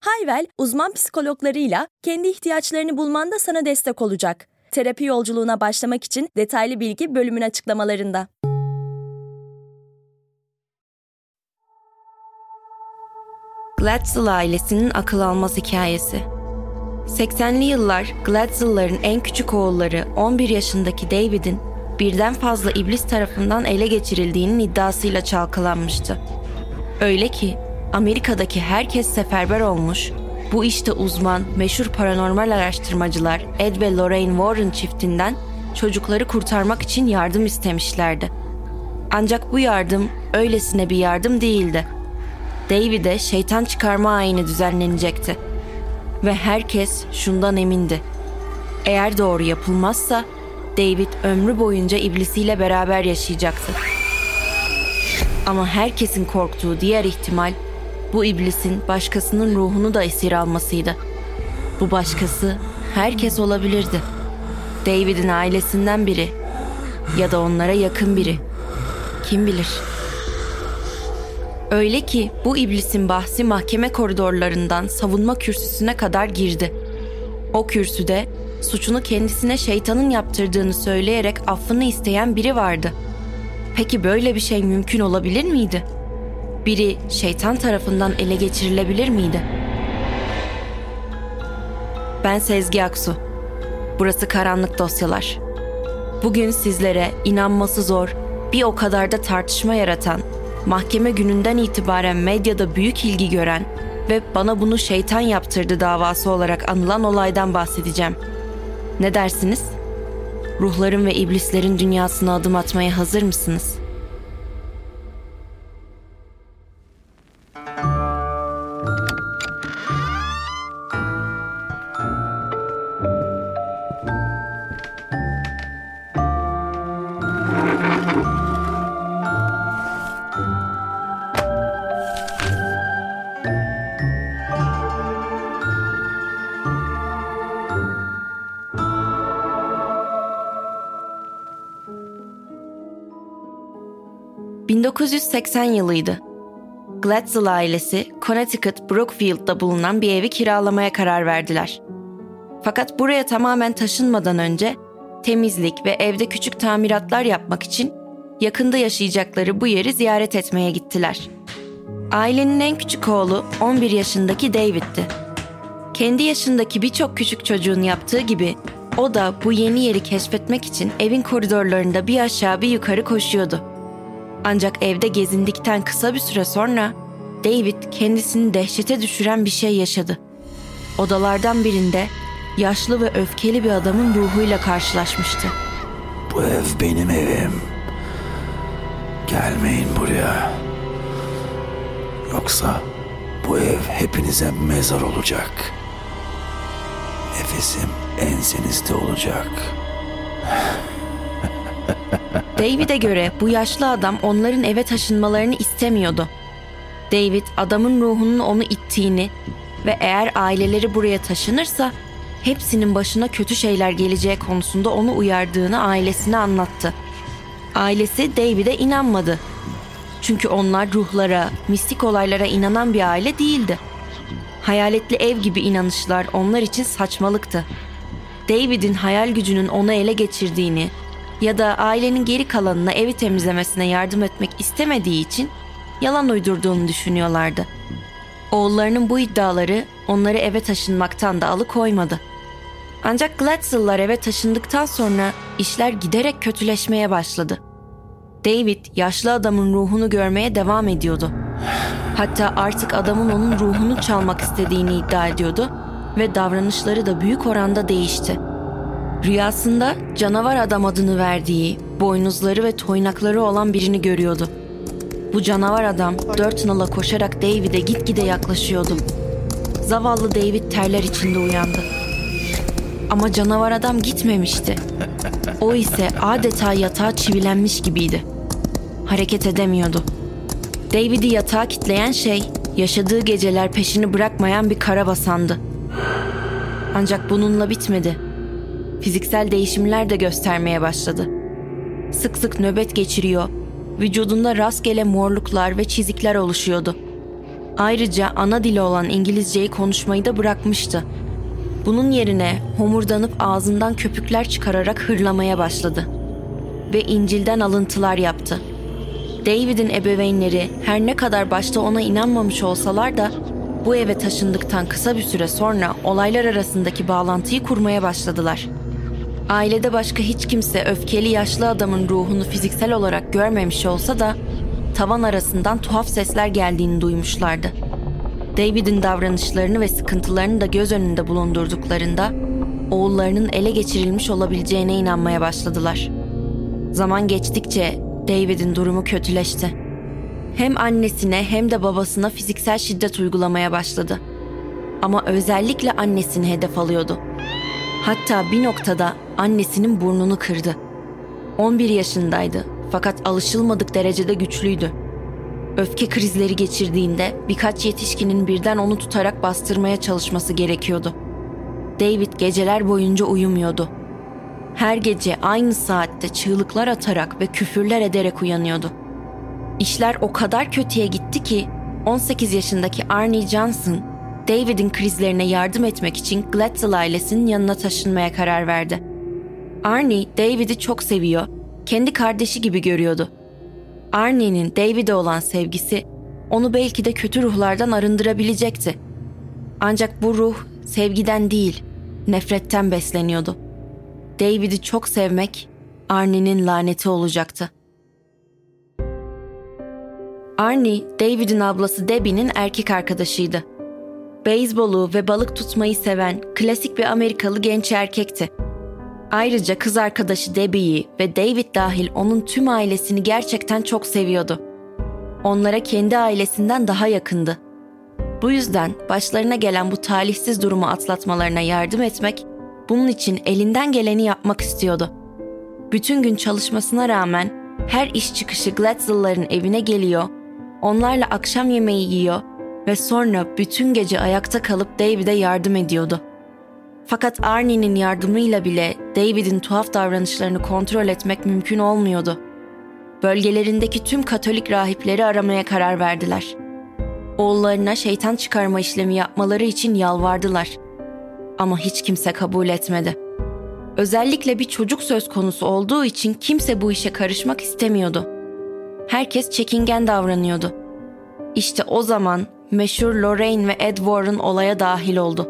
Hayvel, uzman psikologlarıyla kendi ihtiyaçlarını bulmanda sana destek olacak. Terapi yolculuğuna başlamak için detaylı bilgi bölümün açıklamalarında. Glatzel ailesinin akıl almaz hikayesi. 80'li yıllar Glatzel'ların en küçük oğulları 11 yaşındaki David'in birden fazla iblis tarafından ele geçirildiğinin iddiasıyla çalkalanmıştı. Öyle ki Amerika'daki herkes seferber olmuş, bu işte uzman, meşhur paranormal araştırmacılar Ed ve Lorraine Warren çiftinden çocukları kurtarmak için yardım istemişlerdi. Ancak bu yardım öylesine bir yardım değildi. David'e şeytan çıkarma ayini düzenlenecekti. Ve herkes şundan emindi. Eğer doğru yapılmazsa David ömrü boyunca iblisiyle beraber yaşayacaktı. Ama herkesin korktuğu diğer ihtimal bu iblisin başkasının ruhunu da esir almasıydı. Bu başkası herkes olabilirdi. David'in ailesinden biri ya da onlara yakın biri. Kim bilir? Öyle ki bu iblisin bahsi mahkeme koridorlarından savunma kürsüsüne kadar girdi. O kürsüde suçunu kendisine şeytanın yaptırdığını söyleyerek affını isteyen biri vardı. Peki böyle bir şey mümkün olabilir miydi? Biri şeytan tarafından ele geçirilebilir miydi? Ben Sezgi Aksu. Burası Karanlık Dosyalar. Bugün sizlere inanması zor, bir o kadar da tartışma yaratan, mahkeme gününden itibaren medyada büyük ilgi gören ve bana bunu şeytan yaptırdı davası olarak anılan olaydan bahsedeceğim. Ne dersiniz? Ruhların ve iblislerin dünyasına adım atmaya hazır mısınız? 1980 yılıydı. Glatzel ailesi Connecticut Brookfield'da bulunan bir evi kiralamaya karar verdiler. Fakat buraya tamamen taşınmadan önce temizlik ve evde küçük tamiratlar yapmak için yakında yaşayacakları bu yeri ziyaret etmeye gittiler. Ailenin en küçük oğlu 11 yaşındaki David'ti. Kendi yaşındaki birçok küçük çocuğun yaptığı gibi o da bu yeni yeri keşfetmek için evin koridorlarında bir aşağı bir yukarı koşuyordu. Ancak evde gezindikten kısa bir süre sonra David kendisini dehşete düşüren bir şey yaşadı. Odalardan birinde yaşlı ve öfkeli bir adamın ruhuyla karşılaşmıştı. Bu ev benim evim. Gelmeyin buraya. Yoksa bu ev hepinize mezar olacak. Nefesim ensenizde olacak.'' David'e göre bu yaşlı adam onların eve taşınmalarını istemiyordu. David adamın ruhunun onu ittiğini ve eğer aileleri buraya taşınırsa hepsinin başına kötü şeyler geleceği konusunda onu uyardığını ailesine anlattı. Ailesi David'e inanmadı. Çünkü onlar ruhlara, mistik olaylara inanan bir aile değildi. Hayaletli ev gibi inanışlar onlar için saçmalıktı. David'in hayal gücünün onu ele geçirdiğini ya da ailenin geri kalanına evi temizlemesine yardım etmek istemediği için yalan uydurduğunu düşünüyorlardı. Oğullarının bu iddiaları onları eve taşınmaktan da alıkoymadı. Ancak Glatzel'lar eve taşındıktan sonra işler giderek kötüleşmeye başladı. David yaşlı adamın ruhunu görmeye devam ediyordu. Hatta artık adamın onun ruhunu çalmak istediğini iddia ediyordu ve davranışları da büyük oranda değişti. Rüyasında canavar adam adını verdiği, boynuzları ve toynakları olan birini görüyordu. Bu canavar adam dört nala koşarak David'e gitgide yaklaşıyordu. Zavallı David terler içinde uyandı. Ama canavar adam gitmemişti. O ise adeta yatağa çivilenmiş gibiydi. Hareket edemiyordu. David'i yatağa kitleyen şey yaşadığı geceler peşini bırakmayan bir karabasandı. Ancak bununla bitmedi. Fiziksel değişimler de göstermeye başladı. Sık sık nöbet geçiriyor, vücudunda rastgele morluklar ve çizikler oluşuyordu. Ayrıca ana dili olan İngilizceyi konuşmayı da bırakmıştı. Bunun yerine homurdanıp ağzından köpükler çıkararak hırlamaya başladı. Ve İncil'den alıntılar yaptı. David'in ebeveynleri her ne kadar başta ona inanmamış olsalar da bu eve taşındıktan kısa bir süre sonra olaylar arasındaki bağlantıyı kurmaya başladılar. Ailede başka hiç kimse öfkeli yaşlı adamın ruhunu fiziksel olarak görmemiş olsa da tavan arasından tuhaf sesler geldiğini duymuşlardı. David'in davranışlarını ve sıkıntılarını da göz önünde bulundurduklarında oğullarının ele geçirilmiş olabileceğine inanmaya başladılar. Zaman geçtikçe David'in durumu kötüleşti. Hem annesine hem de babasına fiziksel şiddet uygulamaya başladı. Ama özellikle annesini hedef alıyordu. Hatta bir noktada annesinin burnunu kırdı. 11 yaşındaydı fakat alışılmadık derecede güçlüydü. Öfke krizleri geçirdiğinde birkaç yetişkinin birden onu tutarak bastırmaya çalışması gerekiyordu. David geceler boyunca uyumuyordu. Her gece aynı saatte çığlıklar atarak ve küfürler ederek uyanıyordu. İşler o kadar kötüye gitti ki 18 yaşındaki Arnie Johnson, David'in krizlerine yardım etmek için Glatzel ailesinin yanına taşınmaya karar verdi. Arnie, David'i çok seviyor, kendi kardeşi gibi görüyordu. Arnie'nin David'e olan sevgisi onu belki de kötü ruhlardan arındırabilecekti. Ancak bu ruh sevgiden değil, nefretten besleniyordu. David'i çok sevmek Arnie'nin laneti olacaktı. Arnie, David'in ablası Debbie'nin erkek arkadaşıydı. Beyzbolu ve balık tutmayı seven klasik bir Amerikalı genç erkekti. Ayrıca kız arkadaşı Debbie'yi ve David dahil onun tüm ailesini gerçekten çok seviyordu. Onlara kendi ailesinden daha yakındı. Bu yüzden başlarına gelen bu talihsiz durumu atlatmalarına yardım etmek, bunun için elinden geleni yapmak istiyordu. Bütün gün çalışmasına rağmen her iş çıkışı Glatzel'ların evine geliyor, onlarla akşam yemeği yiyor ve sonra bütün gece ayakta kalıp David'e yardım ediyordu. Fakat Arnie'nin yardımıyla bile David'in tuhaf davranışlarını kontrol etmek mümkün olmuyordu. Bölgelerindeki tüm Katolik rahipleri aramaya karar verdiler. Oğullarına şeytan çıkarma işlemi yapmaları için yalvardılar. Ama hiç kimse kabul etmedi. Özellikle bir çocuk söz konusu olduğu için kimse bu işe karışmak istemiyordu. Herkes çekingen davranıyordu. İşte o zaman meşhur Lorraine ve Ed Warren olaya dahil oldu.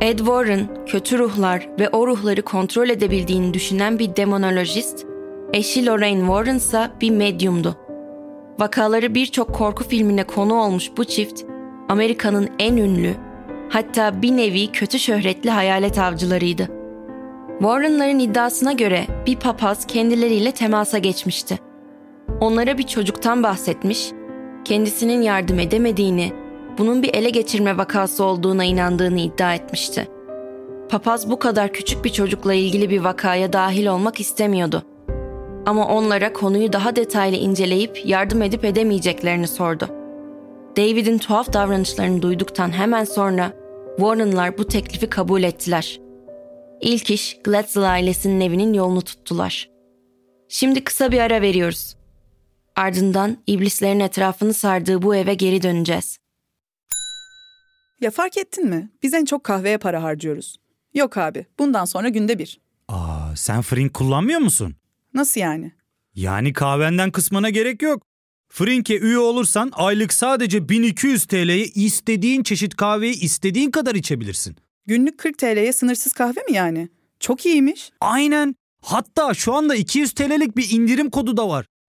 Ed Warren, kötü ruhlar ve o ruhları kontrol edebildiğini düşünen bir demonolojist, eşi Lorraine Warren ise bir medyumdu. Vakaları birçok korku filmine konu olmuş bu çift, Amerika'nın en ünlü, hatta bir nevi kötü şöhretli hayalet avcılarıydı. Warren'ların iddiasına göre bir papaz kendileriyle temasa geçmişti. Onlara bir çocuktan bahsetmiş kendisinin yardım edemediğini, bunun bir ele geçirme vakası olduğuna inandığını iddia etmişti. Papaz bu kadar küçük bir çocukla ilgili bir vakaya dahil olmak istemiyordu. Ama onlara konuyu daha detaylı inceleyip yardım edip edemeyeceklerini sordu. David'in tuhaf davranışlarını duyduktan hemen sonra Warren'lar bu teklifi kabul ettiler. İlk iş Glatzel ailesinin evinin yolunu tuttular. Şimdi kısa bir ara veriyoruz. Ardından iblislerin etrafını sardığı bu eve geri döneceğiz. Ya fark ettin mi? Biz en çok kahveye para harcıyoruz. Yok abi, bundan sonra günde bir. Aa, sen Frink kullanmıyor musun? Nasıl yani? Yani kahvenden kısmına gerek yok. Frink'e üye olursan aylık sadece 1200 TL'ye istediğin çeşit kahveyi istediğin kadar içebilirsin. Günlük 40 TL'ye sınırsız kahve mi yani? Çok iyiymiş. Aynen. Hatta şu anda 200 TL'lik bir indirim kodu da var.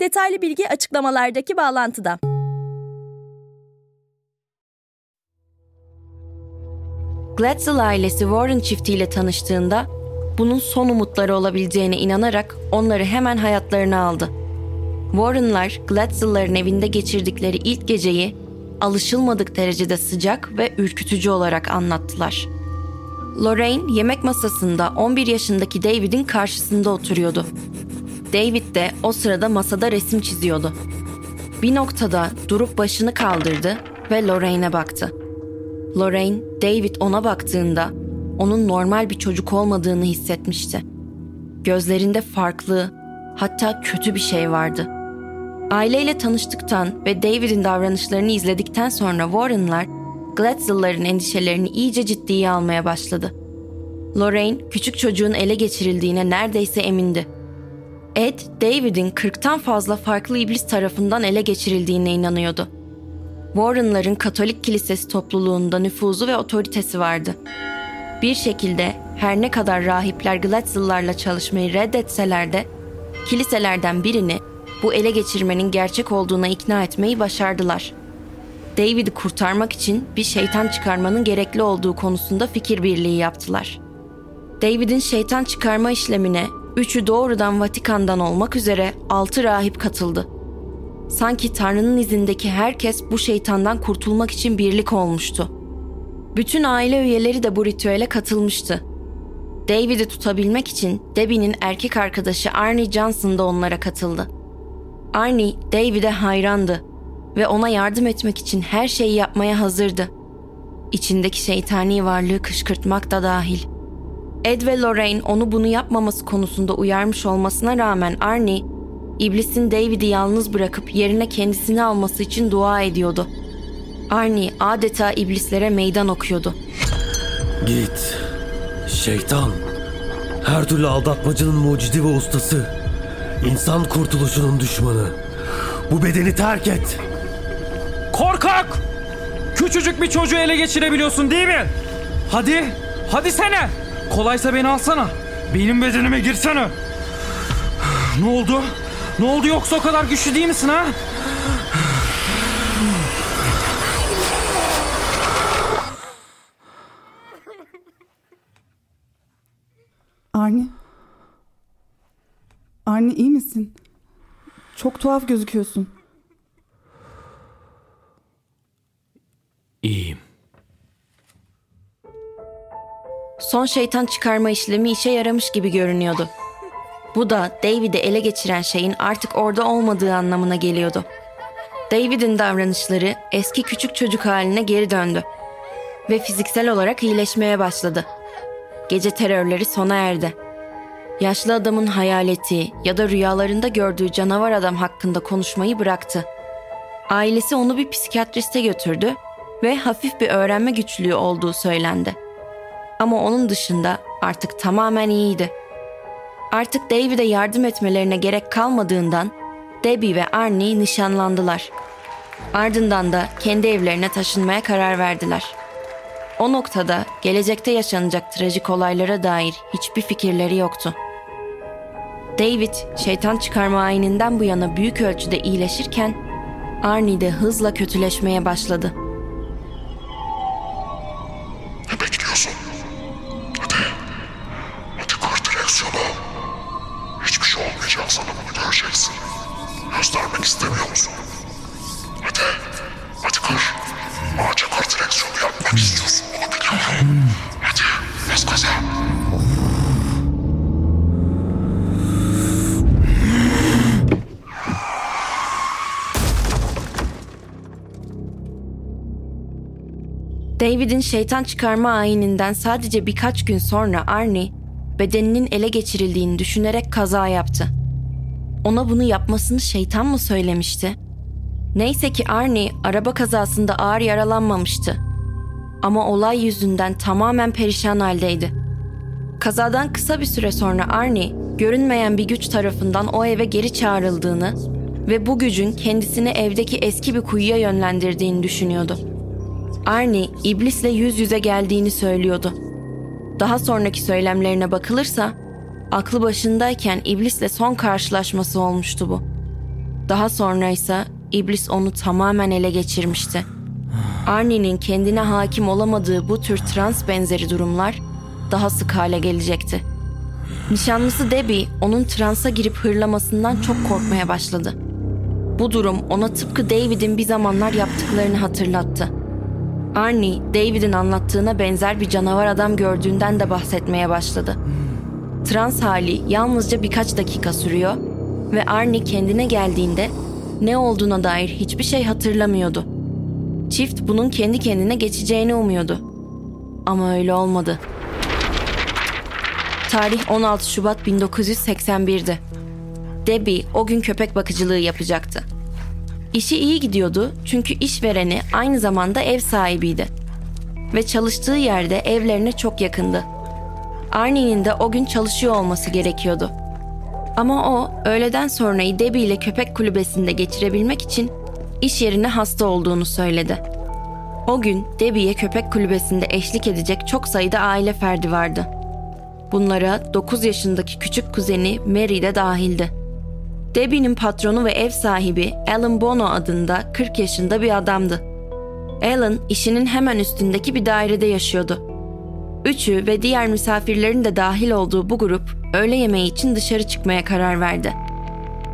Detaylı bilgi açıklamalardaki bağlantıda. Glatzel ailesi Warren çiftiyle tanıştığında bunun son umutları olabileceğine inanarak onları hemen hayatlarına aldı. Warren'lar Glatzel'ların evinde geçirdikleri ilk geceyi alışılmadık derecede sıcak ve ürkütücü olarak anlattılar. Lorraine yemek masasında 11 yaşındaki David'in karşısında oturuyordu. David de o sırada masada resim çiziyordu. Bir noktada durup başını kaldırdı ve Lorraine'e baktı. Lorraine, David ona baktığında onun normal bir çocuk olmadığını hissetmişti. Gözlerinde farklı, hatta kötü bir şey vardı. Aileyle tanıştıktan ve David'in davranışlarını izledikten sonra Warren'lar Glatzel'ların endişelerini iyice ciddiye almaya başladı. Lorraine küçük çocuğun ele geçirildiğine neredeyse emindi. Ed, David'in 40'tan fazla farklı iblis tarafından ele geçirildiğine inanıyordu. Warren'ların Katolik Kilisesi topluluğunda nüfuzu ve otoritesi vardı. Bir şekilde her ne kadar rahipler Glatzel'larla çalışmayı reddetseler de kiliselerden birini bu ele geçirmenin gerçek olduğuna ikna etmeyi başardılar. David'i kurtarmak için bir şeytan çıkarmanın gerekli olduğu konusunda fikir birliği yaptılar. David'in şeytan çıkarma işlemine üçü doğrudan Vatikan'dan olmak üzere altı rahip katıldı. Sanki Tanrı'nın izindeki herkes bu şeytandan kurtulmak için birlik olmuştu. Bütün aile üyeleri de bu ritüele katılmıştı. David'i tutabilmek için Debbie'nin erkek arkadaşı Arnie Johnson da onlara katıldı. Arnie, David'e hayrandı ve ona yardım etmek için her şeyi yapmaya hazırdı. İçindeki şeytani varlığı kışkırtmak da dahil. Ed ve Lorraine onu bunu yapmaması konusunda uyarmış olmasına rağmen Arnie, iblisin David'i yalnız bırakıp yerine kendisini alması için dua ediyordu. Arnie adeta iblislere meydan okuyordu. Git. Şeytan. Her türlü aldatmacının mucidi ve ustası. İnsan kurtuluşunun düşmanı. Bu bedeni terk et. Korkak! Küçücük bir çocuğu ele geçirebiliyorsun değil mi? Hadi, hadi sene. Kolaysa beni alsana. Benim bedenime girsene. Ne oldu? Ne oldu yoksa o kadar güçlü değil misin ha? Arni. Arni iyi misin? Çok tuhaf gözüküyorsun. Son şeytan çıkarma işlemi işe yaramış gibi görünüyordu. Bu da David'i ele geçiren şeyin artık orada olmadığı anlamına geliyordu. David'in davranışları eski küçük çocuk haline geri döndü ve fiziksel olarak iyileşmeye başladı. Gece terörleri sona erdi. Yaşlı adamın hayaleti ya da rüyalarında gördüğü canavar adam hakkında konuşmayı bıraktı. Ailesi onu bir psikiyatriste götürdü ve hafif bir öğrenme güçlüğü olduğu söylendi. Ama onun dışında artık tamamen iyiydi. Artık David'e yardım etmelerine gerek kalmadığından Debbie ve Arnie nişanlandılar. Ardından da kendi evlerine taşınmaya karar verdiler. O noktada gelecekte yaşanacak trajik olaylara dair hiçbir fikirleri yoktu. David, şeytan çıkarma ayininden bu yana büyük ölçüde iyileşirken, Arnie de hızla kötüleşmeye başladı. David'in şeytan çıkarma ayininden sadece birkaç gün sonra Arnie, bedeninin ele geçirildiğini düşünerek kaza yaptı. Ona bunu yapmasını şeytan mı söylemişti? Neyse ki Arnie araba kazasında ağır yaralanmamıştı. Ama olay yüzünden tamamen perişan haldeydi. Kazadan kısa bir süre sonra Arnie, görünmeyen bir güç tarafından o eve geri çağrıldığını ve bu gücün kendisini evdeki eski bir kuyuya yönlendirdiğini düşünüyordu. Arnie iblisle yüz yüze geldiğini söylüyordu. Daha sonraki söylemlerine bakılırsa aklı başındayken iblisle son karşılaşması olmuştu bu. Daha sonra ise iblis onu tamamen ele geçirmişti. Arnie'nin kendine hakim olamadığı bu tür trans benzeri durumlar daha sık hale gelecekti. Nişanlısı Debbie onun transa girip hırlamasından çok korkmaya başladı. Bu durum ona tıpkı David'in bir zamanlar yaptıklarını hatırlattı. Arnie, David'in anlattığına benzer bir canavar adam gördüğünden de bahsetmeye başladı. Trans hali yalnızca birkaç dakika sürüyor ve Arnie kendine geldiğinde ne olduğuna dair hiçbir şey hatırlamıyordu. Çift bunun kendi kendine geçeceğini umuyordu. Ama öyle olmadı. Tarih 16 Şubat 1981'di. Debbie o gün köpek bakıcılığı yapacaktı. İşi iyi gidiyordu çünkü işvereni aynı zamanda ev sahibiydi. Ve çalıştığı yerde evlerine çok yakındı. Arnie'nin de o gün çalışıyor olması gerekiyordu. Ama o öğleden sonrayı Debbie ile köpek kulübesinde geçirebilmek için iş yerine hasta olduğunu söyledi. O gün Debbie'ye köpek kulübesinde eşlik edecek çok sayıda aile ferdi vardı. Bunlara 9 yaşındaki küçük kuzeni Mary de dahildi. Debbie'nin patronu ve ev sahibi Alan Bono adında 40 yaşında bir adamdı. Alan işinin hemen üstündeki bir dairede yaşıyordu. Üçü ve diğer misafirlerin de dahil olduğu bu grup öğle yemeği için dışarı çıkmaya karar verdi.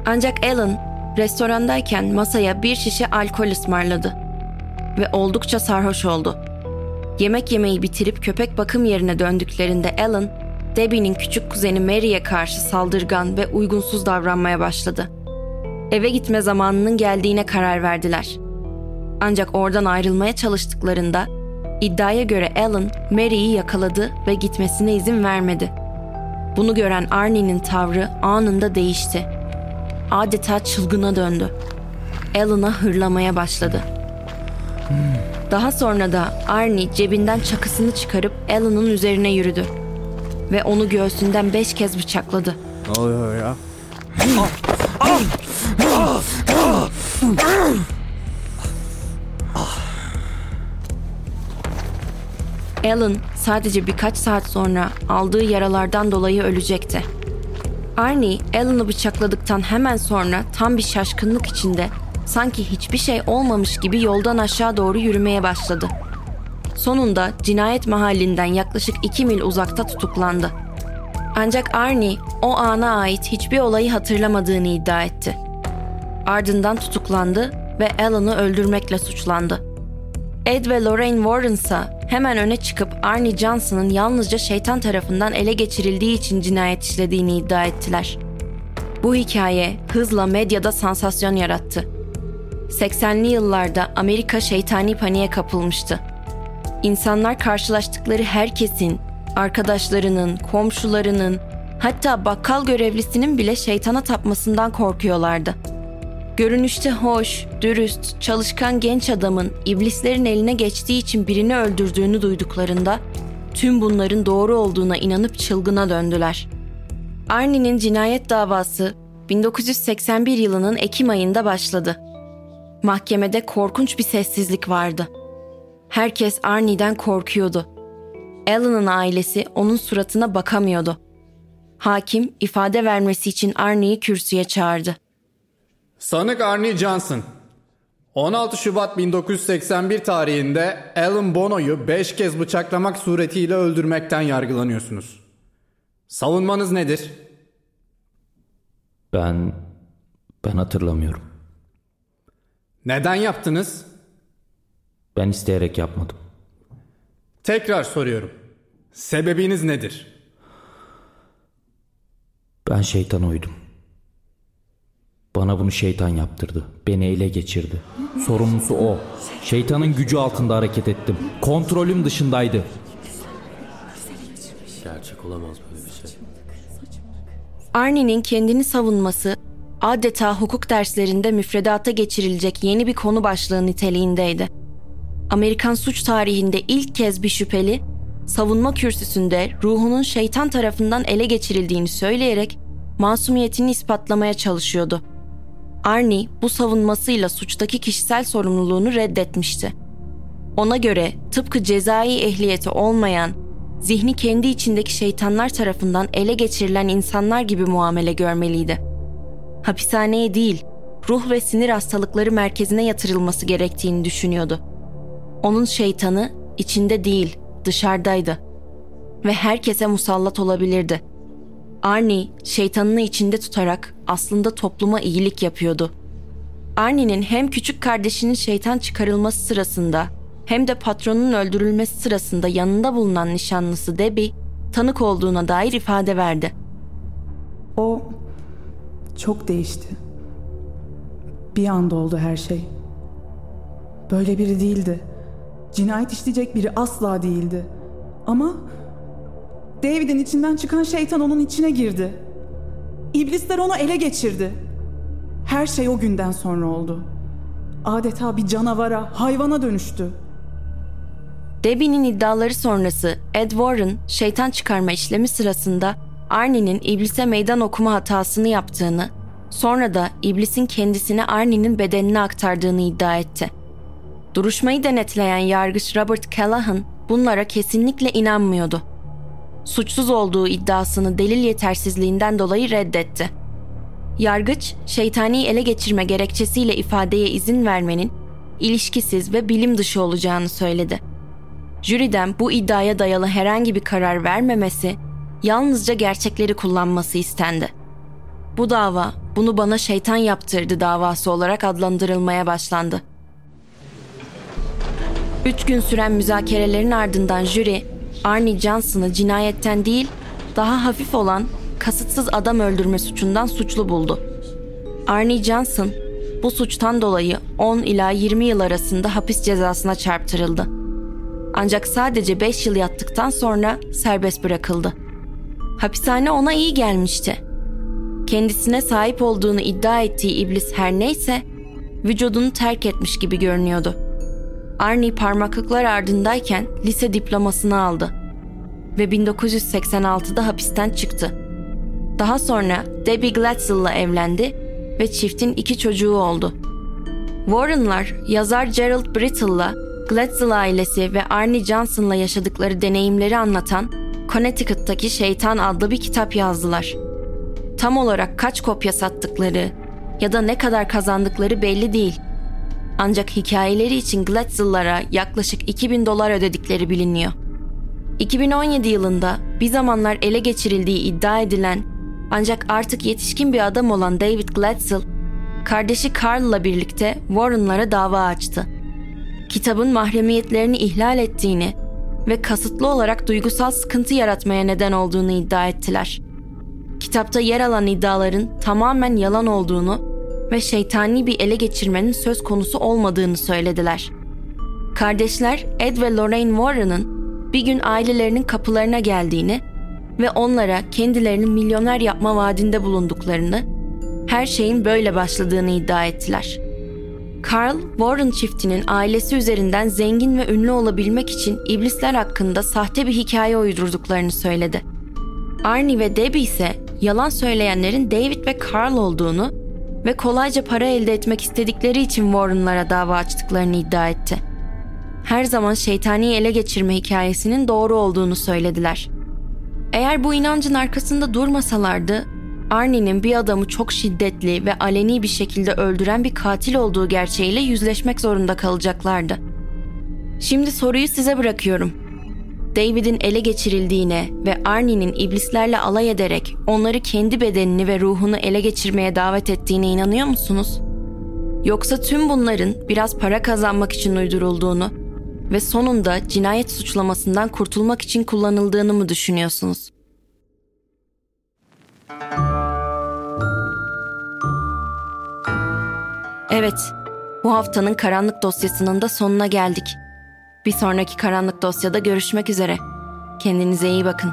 Ancak Alan restorandayken masaya bir şişe alkol ısmarladı ve oldukça sarhoş oldu. Yemek yemeyi bitirip köpek bakım yerine döndüklerinde Alan, Debbie'nin küçük kuzeni Mary'e karşı saldırgan ve uygunsuz davranmaya başladı. Eve gitme zamanının geldiğine karar verdiler. Ancak oradan ayrılmaya çalıştıklarında iddiaya göre Alan Mary'i yakaladı ve gitmesine izin vermedi. Bunu gören Arnie'nin tavrı anında değişti. Adeta çılgına döndü. Alan'a hırlamaya başladı. Daha sonra da Arnie cebinden çakısını çıkarıp Alan'ın üzerine yürüdü ve onu göğsünden beş kez bıçakladı. Ne oluyor ya? Alan sadece birkaç saat sonra aldığı yaralardan dolayı ölecekti. Arnie, Alan'ı bıçakladıktan hemen sonra tam bir şaşkınlık içinde sanki hiçbir şey olmamış gibi yoldan aşağı doğru yürümeye başladı. Sonunda cinayet mahallinden yaklaşık 2 mil uzakta tutuklandı. Ancak Arnie o ana ait hiçbir olayı hatırlamadığını iddia etti. Ardından tutuklandı ve Alan'ı öldürmekle suçlandı. Ed ve Lorraine Warren ise hemen öne çıkıp Arnie Johnson'ın yalnızca şeytan tarafından ele geçirildiği için cinayet işlediğini iddia ettiler. Bu hikaye hızla medyada sansasyon yarattı. 80'li yıllarda Amerika şeytani paniğe kapılmıştı. İnsanlar karşılaştıkları herkesin, arkadaşlarının, komşularının, hatta bakkal görevlisinin bile şeytana tapmasından korkuyorlardı. Görünüşte hoş, dürüst, çalışkan genç adamın iblislerin eline geçtiği için birini öldürdüğünü duyduklarında tüm bunların doğru olduğuna inanıp çılgına döndüler. Arnie'nin cinayet davası 1981 yılının Ekim ayında başladı. Mahkemede korkunç bir sessizlik vardı. Herkes Arnie'den korkuyordu. Alan'ın ailesi onun suratına bakamıyordu. Hakim ifade vermesi için Arnie'yi kürsüye çağırdı. Sanık Arnie Johnson. 16 Şubat 1981 tarihinde Alan Bono'yu 5 kez bıçaklamak suretiyle öldürmekten yargılanıyorsunuz. Savunmanız nedir? Ben ben hatırlamıyorum. Neden yaptınız? Ben isteyerek yapmadım. Tekrar soruyorum. Sebebiniz nedir? Ben şeytana uydum. Bana bunu şeytan yaptırdı. Beni ele geçirdi. Sorumlusu o. Şeytanın gücü altında hareket ettim. Kontrolüm dışındaydı. Gerçek olamaz böyle bir şey. Arnie'nin kendini savunması adeta hukuk derslerinde müfredata geçirilecek yeni bir konu başlığı niteliğindeydi. Amerikan suç tarihinde ilk kez bir şüpheli savunma kürsüsünde ruhunun şeytan tarafından ele geçirildiğini söyleyerek masumiyetini ispatlamaya çalışıyordu. Arnie bu savunmasıyla suçtaki kişisel sorumluluğunu reddetmişti. Ona göre tıpkı cezai ehliyeti olmayan zihni kendi içindeki şeytanlar tarafından ele geçirilen insanlar gibi muamele görmeliydi. Hapishaneye değil, ruh ve sinir hastalıkları merkezine yatırılması gerektiğini düşünüyordu. Onun şeytanı içinde değil, dışarıdaydı ve herkese musallat olabilirdi. Arnie şeytanını içinde tutarak aslında topluma iyilik yapıyordu. Arnie'nin hem küçük kardeşinin şeytan çıkarılması sırasında hem de patronun öldürülmesi sırasında yanında bulunan nişanlısı Debbie tanık olduğuna dair ifade verdi. O çok değişti. Bir anda oldu her şey. Böyle biri değildi. Cinayet işleyecek biri asla değildi. Ama David'in içinden çıkan şeytan onun içine girdi. İblisler onu ele geçirdi. Her şey o günden sonra oldu. Adeta bir canavara, hayvana dönüştü. Debbie'nin iddiaları sonrası Ed Warren şeytan çıkarma işlemi sırasında Arnie'nin iblise meydan okuma hatasını yaptığını, sonra da iblisin kendisine Arnie'nin bedenini aktardığını iddia etti. Duruşmayı denetleyen yargıç Robert Callahan bunlara kesinlikle inanmıyordu. Suçsuz olduğu iddiasını delil yetersizliğinden dolayı reddetti. Yargıç, şeytani ele geçirme gerekçesiyle ifadeye izin vermenin ilişkisiz ve bilim dışı olacağını söyledi. Jüriden bu iddiaya dayalı herhangi bir karar vermemesi, yalnızca gerçekleri kullanması istendi. Bu dava, bunu bana şeytan yaptırdı davası olarak adlandırılmaya başlandı. Üç gün süren müzakerelerin ardından jüri, Arnie Johnson'ı cinayetten değil, daha hafif olan kasıtsız adam öldürme suçundan suçlu buldu. Arnie Johnson bu suçtan dolayı 10 ila 20 yıl arasında hapis cezasına çarptırıldı. Ancak sadece 5 yıl yattıktan sonra serbest bırakıldı. Hapishane ona iyi gelmişti. Kendisine sahip olduğunu iddia ettiği iblis her neyse vücudunu terk etmiş gibi görünüyordu. Arnie parmaklıklar ardındayken lise diplomasını aldı ve 1986'da hapisten çıktı. Daha sonra Debbie Glatzel'la evlendi ve çiftin iki çocuğu oldu. Warren'lar yazar Gerald Brittle'la Glatzel ailesi ve Arnie Johnson'la yaşadıkları deneyimleri anlatan Connecticut'taki Şeytan adlı bir kitap yazdılar. Tam olarak kaç kopya sattıkları ya da ne kadar kazandıkları belli değil. Ancak hikayeleri için Glatzel'lara yaklaşık 2000 dolar ödedikleri biliniyor. 2017 yılında bir zamanlar ele geçirildiği iddia edilen ancak artık yetişkin bir adam olan David Glatzel, kardeşi Carl'la birlikte Warren'lara dava açtı. Kitabın mahremiyetlerini ihlal ettiğini ve kasıtlı olarak duygusal sıkıntı yaratmaya neden olduğunu iddia ettiler. Kitapta yer alan iddiaların tamamen yalan olduğunu ve şeytani bir ele geçirmenin söz konusu olmadığını söylediler. Kardeşler Ed ve Lorraine Warren'ın bir gün ailelerinin kapılarına geldiğini ve onlara kendilerini milyoner yapma vaadinde bulunduklarını, her şeyin böyle başladığını iddia ettiler. Carl, Warren çiftinin ailesi üzerinden zengin ve ünlü olabilmek için iblisler hakkında sahte bir hikaye uydurduklarını söyledi. Arnie ve Debbie ise yalan söyleyenlerin David ve Carl olduğunu ve kolayca para elde etmek istedikleri için Warren'lara dava açtıklarını iddia etti. Her zaman şeytani ele geçirme hikayesinin doğru olduğunu söylediler. Eğer bu inancın arkasında durmasalardı, Arnie'nin bir adamı çok şiddetli ve aleni bir şekilde öldüren bir katil olduğu gerçeğiyle yüzleşmek zorunda kalacaklardı. Şimdi soruyu size bırakıyorum. David'in ele geçirildiğine ve Arnie'nin iblislerle alay ederek onları kendi bedenini ve ruhunu ele geçirmeye davet ettiğine inanıyor musunuz? Yoksa tüm bunların biraz para kazanmak için uydurulduğunu ve sonunda cinayet suçlamasından kurtulmak için kullanıldığını mı düşünüyorsunuz? Evet, bu haftanın karanlık dosyasının da sonuna geldik. Bir sonraki karanlık dosyada görüşmek üzere. Kendinize iyi bakın.